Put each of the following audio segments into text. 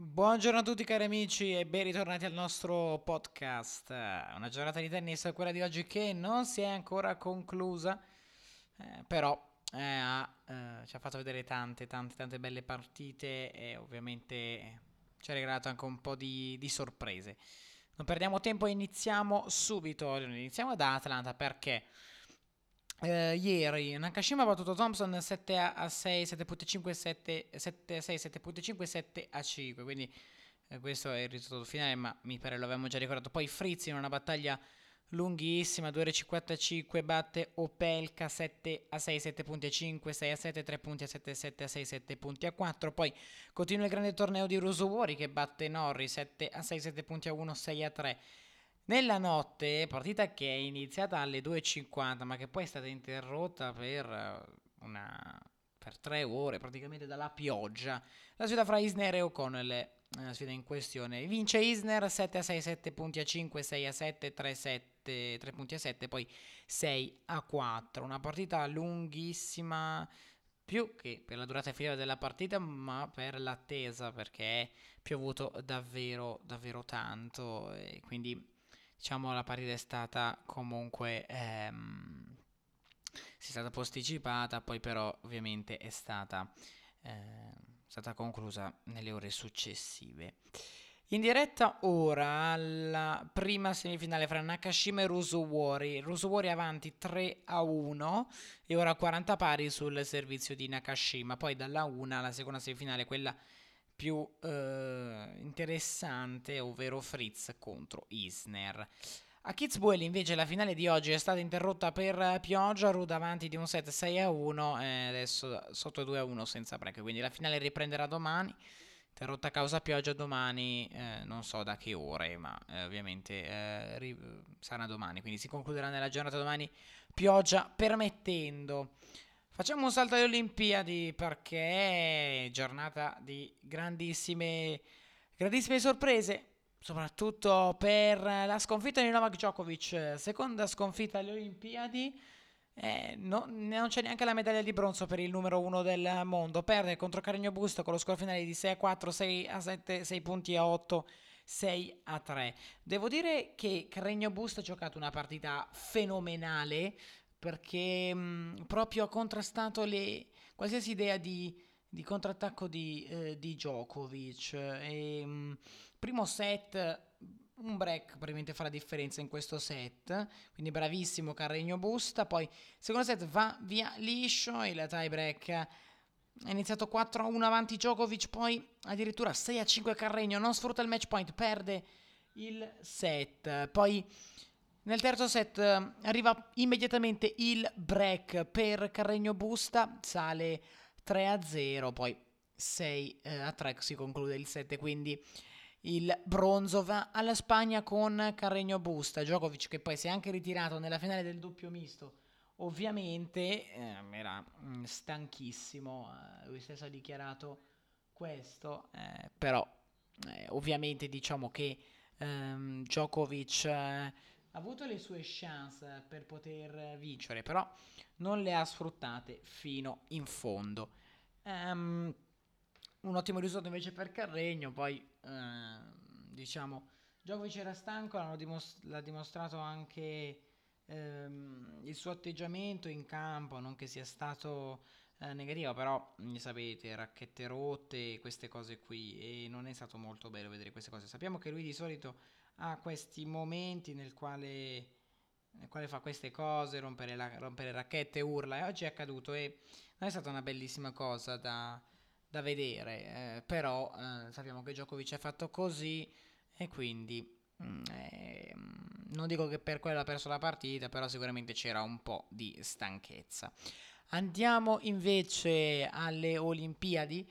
Buongiorno a tutti cari amici e ben ritornati al nostro podcast. Una giornata di tennis, quella di oggi che non si è ancora conclusa, eh, però eh, ha, eh, ci ha fatto vedere tante, tante, tante belle partite e ovviamente ci ha regalato anche un po' di, di sorprese. Non perdiamo tempo e iniziamo subito. Iniziamo da Atlanta perché eh, ieri Nakashima ha battuto Thompson 7 a 6, 7.5, 7, 7 a 6, 7.5, 7 a 5. Quindi eh, questo è il risultato finale, ma mi pare lo avevamo già ricordato. Poi Frizzi in una battaglia lunghissima, 2 ore 55, batte Opelka 7 a 6, 7.5, 6 a 7, 3 punti a 7, 7 a 6, 7 punti a 4. Poi continua il grande torneo di Rusuwori che batte Norri 7 a 6, 7 punti a 1, 6 a 3. Nella notte, partita che è iniziata alle 2.50, ma che poi è stata interrotta per, eh, una, per tre ore, praticamente dalla pioggia, la sfida fra Isner e O'Connell è la sfida in questione. Vince Isner 7 a 6, 7 punti a 5, 6 a 7, 3 a 7, 3 punti a 7, poi 6 a 4. Una partita lunghissima, più che per la durata effettiva della partita, ma per l'attesa, perché è piovuto davvero, davvero tanto. Quindi diciamo la partita è stata comunque ehm, si è stata posticipata poi però ovviamente è stata, eh, stata conclusa nelle ore successive in diretta ora alla prima semifinale fra Nakashima e Rusuwori. Rusuwori avanti 3 a 1 e ora 40 pari sul servizio di Nakashima. Poi dalla 1 alla seconda semifinale, quella più eh, interessante, ovvero Fritz contro Isner. A Kitzbühel invece la finale di oggi è stata interrotta per pioggia, Ruda avanti di un set 6 a 1 e adesso sotto 2 a 1 senza break, quindi la finale riprenderà domani. Interrotta a causa pioggia domani, eh, non so da che ore, ma eh, ovviamente eh, ri- sarà domani, quindi si concluderà nella giornata domani, pioggia permettendo. Facciamo un salto alle Olimpiadi perché è giornata di grandissime, grandissime sorprese, soprattutto per la sconfitta di Novak Djokovic, seconda sconfitta alle Olimpiadi. Eh, no, non c'è neanche la medaglia di bronzo per il numero uno del mondo. Perde contro Carigno Busto con lo score finale di 6 a 4, 6 a 7, 6 punti a 8. 6 a 3. Devo dire che Carregno Busto ha giocato una partita fenomenale perché mh, mm, proprio ha contrastato le, qualsiasi idea di, di contrattacco di, eh, di Djokovic. E, mh, mm, primo set, un break probabilmente fa la differenza in questo set, quindi bravissimo Carregno Busta. Poi secondo set va via liscio, il tie break è iniziato 4 a 1 avanti Djokovic, poi addirittura 6 a 5 Carregno, non sfrutta il match point, perde il set. Poi nel terzo set eh, arriva immediatamente il break per Carregno Busta, sale 3 a 0, poi 6 eh, a 3 si conclude il set, quindi il bronzo va alla Spagna con Carregno Busta, Djokovic che poi si è anche ritirato nella finale del doppio misto. Ovviamente eh, era mm, stanchissimo, lui stesso ha dichiarato questo, eh, però eh, ovviamente diciamo che ehm, Djokovic eh, avuto le sue chance per poter vincere, però non le ha sfruttate fino in fondo. Um, un ottimo risultato invece per Carregno, poi uh, diciamo Djokovic era stanco, dimos- l'ha dimostrato anche um, il suo atteggiamento in campo, non che sia stato uh, negativo, però sapete, racchette rotte, queste cose qui, e non è stato molto bello vedere queste cose. Sappiamo che lui di solito ha questi momenti nel quale, nel quale fa queste cose, rompere, la, rompere racchette, urla, e oggi è accaduto e non è stata una bellissima cosa da, da vedere, eh, però eh, sappiamo che Djokovic è fatto così e quindi eh, non dico che per quello ha perso la partita, però sicuramente c'era un po' di stanchezza. Andiamo invece alle Olimpiadi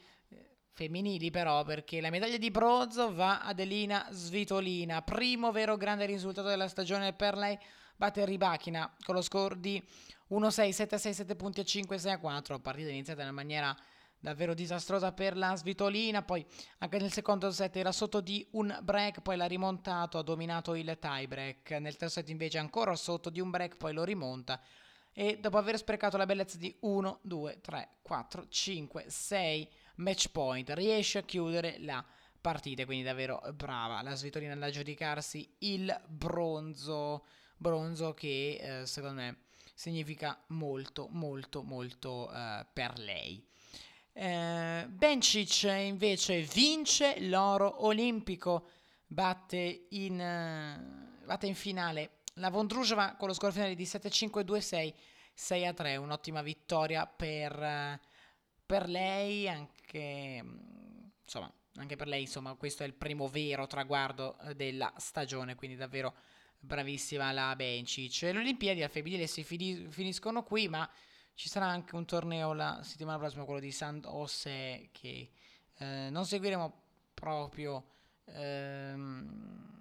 femminili però perché la medaglia di bronzo va ad Elina Svitolina, primo vero grande risultato della stagione per lei, batte Ribachina con lo score di 1-6, 7-6, 7 punti a 5, 6 a 4, partita iniziata in maniera davvero disastrosa per la Svitolina, poi anche nel secondo set era sotto di un break, poi l'ha rimontato, ha dominato il tie break, nel terzo set invece ancora sotto di un break, poi lo rimonta e dopo aver sprecato la bellezza di 1, 2, 3, 4, 5, 6 match point, riesce a chiudere la partite, quindi davvero brava. La Svitolina da giudicarsi il bronzo, bronzo che eh, secondo me significa molto molto molto eh, per lei. Eh, Bencic invece vince l'oro olimpico, batte in, uh, batte in finale la Vondrujova con lo score finale di 7-5-2-6, 6-3, un'ottima vittoria per, uh, per lei, anche, insomma, anche per lei insomma questo è il primo vero traguardo della stagione, quindi davvero bravissima la Bencic. Le Olimpiadi al femminile si finiscono qui, ma ci sarà anche un torneo la settimana prossima, quello di San Jose, che eh, non seguiremo proprio. Ehm,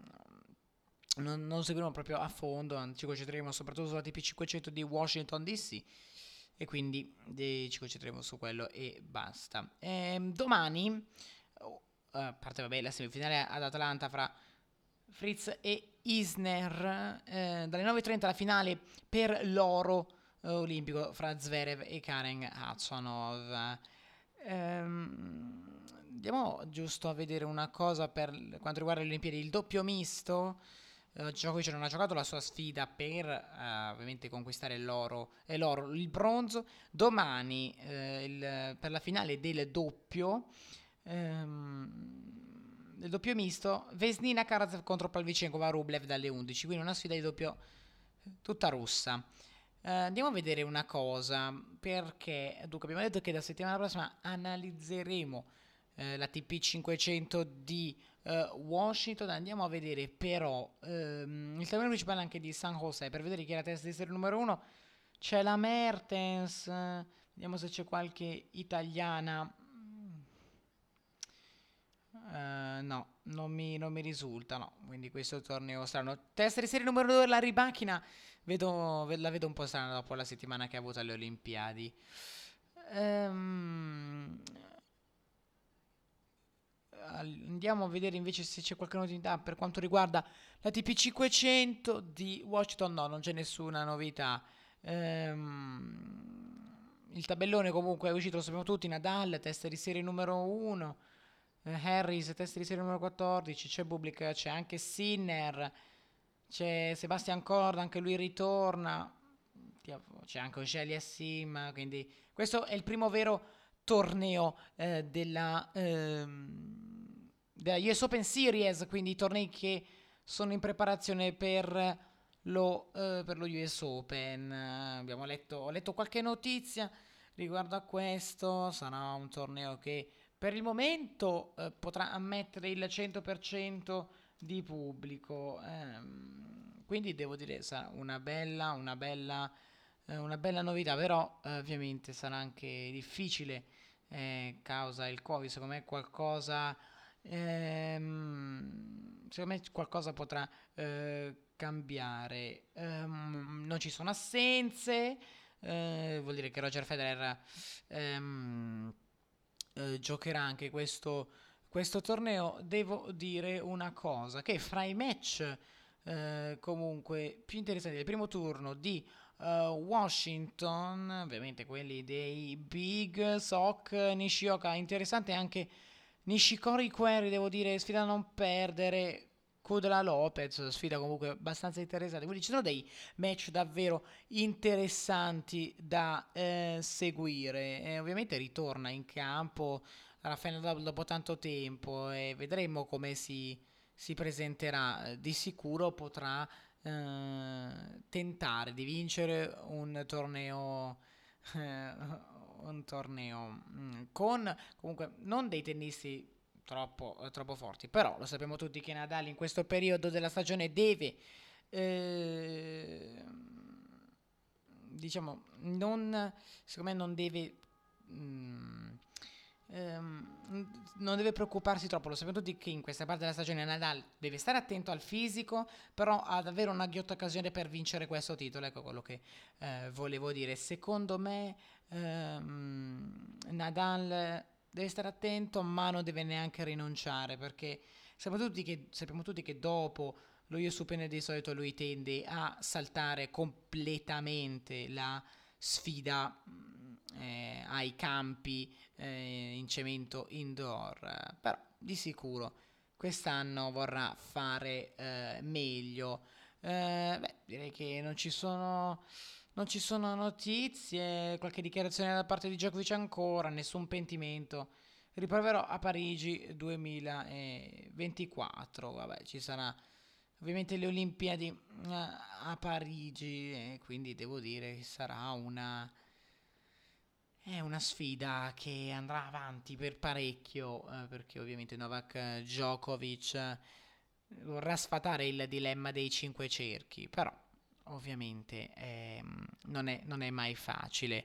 non, non, seguiremo proprio a fondo, ci concentreremo soprattutto sulla TP500 di Washington DC e quindi eh, ci concentreremo su quello e basta. Ehm, domani, oh, a parte vabbè, la semifinale ad Atlanta fra Fritz e Isner, eh, dalle 9.30 la finale per l'oro olimpico fra Zverev e Karen Hatsonov. Ehm, andiamo giusto a vedere una cosa per quanto riguarda le Olimpiadi, il doppio misto. Uh, Djokovic non ha giocato la sua sfida per uh, ovviamente conquistare l'oro e l'oro, il bronzo. Domani uh, il, per la finale del doppio, um, del doppio misto, Vesnina Karatsev contro Palvicenkova Rublev dalle 11. Quindi una sfida di doppio tutta russa. Uh, andiamo a vedere una cosa, perché dunque abbiamo detto che la settimana prossima analizzeremo uh, la TP500 di uh, Washington, andiamo a vedere però um, il tabellone principale anche di San Jose, per vedere chi è la testa di serie numero 1, c'è la Mertens, vediamo se c'è qualche italiana, no, non mi, non mi risulta, no, quindi questo torneo strano. Testa di serie numero 2, la ribacchina Vedo, la vedo un po' strana dopo la settimana che ha avuto alle Olimpiadi. Ehm, andiamo a vedere invece se c'è qualche novità per quanto riguarda la TP500 di Washington. No, non c'è nessuna novità. Ehm, il tabellone comunque è uscito, lo sappiamo tutti, Nadal, testa di serie numero 1, eh, Harris, testa di serie numero 14, c'è Bublik, c'è anche Sinner, c'è Sebastian Corda, anche lui ritorna. C'è anche Ocelia Sim. Quindi questo è il primo vero torneo eh, della, ehm, US Open Series. Quindi i tornei che sono in preparazione per lo, eh, per lo US Open. abbiamo letto, ho letto qualche notizia riguardo a questo. Sarà un torneo che per il momento eh, potrà ammettere il 100% di pubblico. Ehm, quindi devo dire sarà una bella, una bella, eh, una bella novità, però eh, ovviamente sarà anche difficile eh, causa il Covid. Secondo me qualcosa, ehm, secondo me qualcosa potrà eh, cambiare. Um, non ci sono assenze. Eh, vuol dire che Roger Federer ehm, eh, giocherà anche questo questo torneo devo dire una cosa, che fra i match eh, comunque più interessanti del primo turno di uh, Washington, ovviamente quelli dei Big Sock, Nishioka, interessante anche Nishikori Query, devo dire, sfida da non perdere, Kudla Lopez, sfida comunque abbastanza interessante. Quindi ci sono dei match davvero interessanti da eh, seguire. E ovviamente ritorna in campo Rafael Nadal dopo tanto tempo e vedremo come si, si presenterà. Di sicuro potrà eh, tentare di vincere un torneo. Eh, un torneo mm, con comunque non dei tennisti troppo, troppo forti, però lo sappiamo tutti che Nadal in questo periodo della stagione deve eh, diciamo non secondo me non deve mh, mm, ehm, non deve preoccuparsi troppo. Lo sappiamo tutti che in questa parte della stagione Nadal deve stare attento al fisico, però ad avere una ghiotta occasione per vincere questo titolo. Ecco quello che eh, volevo dire. Secondo me ehm, Nadal deve stare attento, ma non deve neanche rinunciare perché sappiamo tutti che, sappiamo tutti che dopo lo US Open di solito lui tende a saltare completamente la sfida eh, ai campi eh, in cemento indoor, però di sicuro quest'anno vorrà fare eh, meglio. Eh, beh, direi che non ci sono non ci sono notizie, qualche dichiarazione da parte di Djokovic ancora, nessun pentimento. Riproverò a Parigi 2024. Vabbè, ci sarà ovviamente le Olimpiadi eh, a Parigi e quindi devo dire che sarà una è una sfida che andrà avanti per parecchio eh, perché ovviamente Novak Djokovic eh, vorrà sfatare il dilemma dei cinque cerchi, però ovviamente ehm, non, è, non, è, mai facile.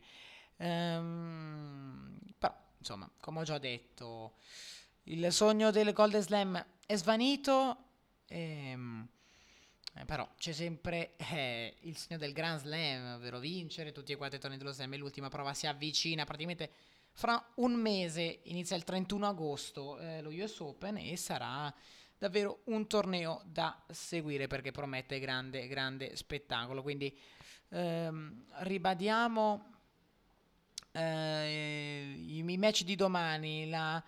Ehm, però, insomma, come ho già detto, il sogno del Golden Slam è svanito. Ehm, eh, però c'è sempre eh, il segno del Grand Slam, ovvero vincere tutti e quattro i tornei dello Slam. E l'ultima prova si avvicina praticamente fra un mese, inizia il 31 agosto eh, lo US Open e sarà davvero un torneo da seguire perché promette grande, grande spettacolo. Quindi ehm, ribadiamo eh, i, i, match di domani, la,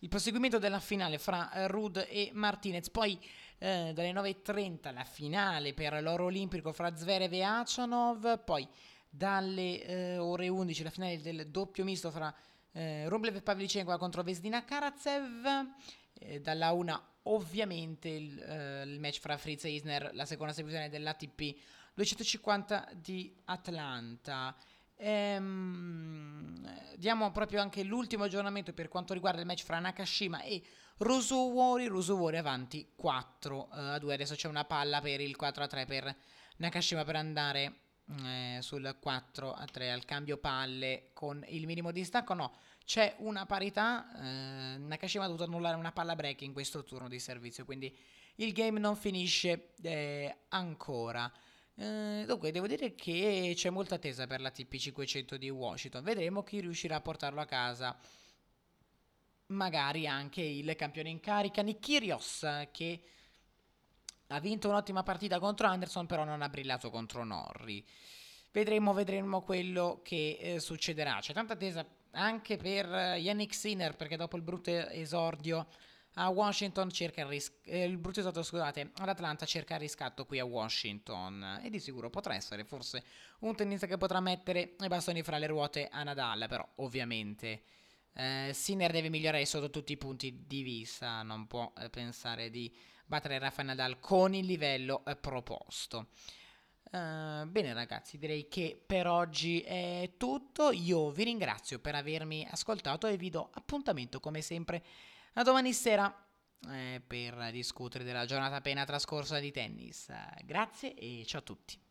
il proseguimento della finale fra eh, Rud e Martinez, poi eh, dalle 9.30 la finale per l'oro olimpico fra Zverev e Achanov, poi dalle eh, ore 11 la finale del doppio misto fra eh, Rublev e Pavlicenko contro Vesdina Karatsev, eh, dalla 1 ovviamente il, uh, il, match fra Fritz e Isner, la seconda semifinale dell'ATP 250 di Atlanta. Ehm, diamo proprio anche l'ultimo aggiornamento per quanto riguarda il match fra Nakashima e Rosowori. Rosowori avanti 4 uh, a 2. Adesso c'è una palla per il 4 a 3 per Nakashima per andare eh, sul 4 a 3 al cambio palle con il minimo distacco. No, c'è una parità. Eh, Nakashima ha dovuto annullare una palla break in questo turno di servizio, quindi il game non finisce eh, ancora. Eh, dunque, devo dire che c'è molta attesa per la TP500 di Washington. Vedremo chi riuscirà a portarlo a casa. Magari anche il campione in carica, Nick Kyrgios, che ha vinto un'ottima partita contro Anderson, però non ha brillato contro Norri. Vedremo, vedremo quello che eh, succederà. C'è tanta attesa anche per eh, Yannick Sinner perché dopo il brutto esordio a Washington cerca il, ris- eh, il brutto esordio scusate all'Atlanta cerca il riscatto qui a Washington e di sicuro potrà essere forse un tennista che potrà mettere i bastoni fra le ruote a Nadal però ovviamente eh, Sinner deve migliorare sotto tutti i punti di vista non può eh, pensare di battere Rafa Nadal con il livello eh, proposto Uh, bene ragazzi, direi che per oggi è tutto. Io vi ringrazio per avermi ascoltato e vi do appuntamento come sempre a domani sera eh, per discutere della giornata appena trascorsa di tennis. Grazie e ciao a tutti.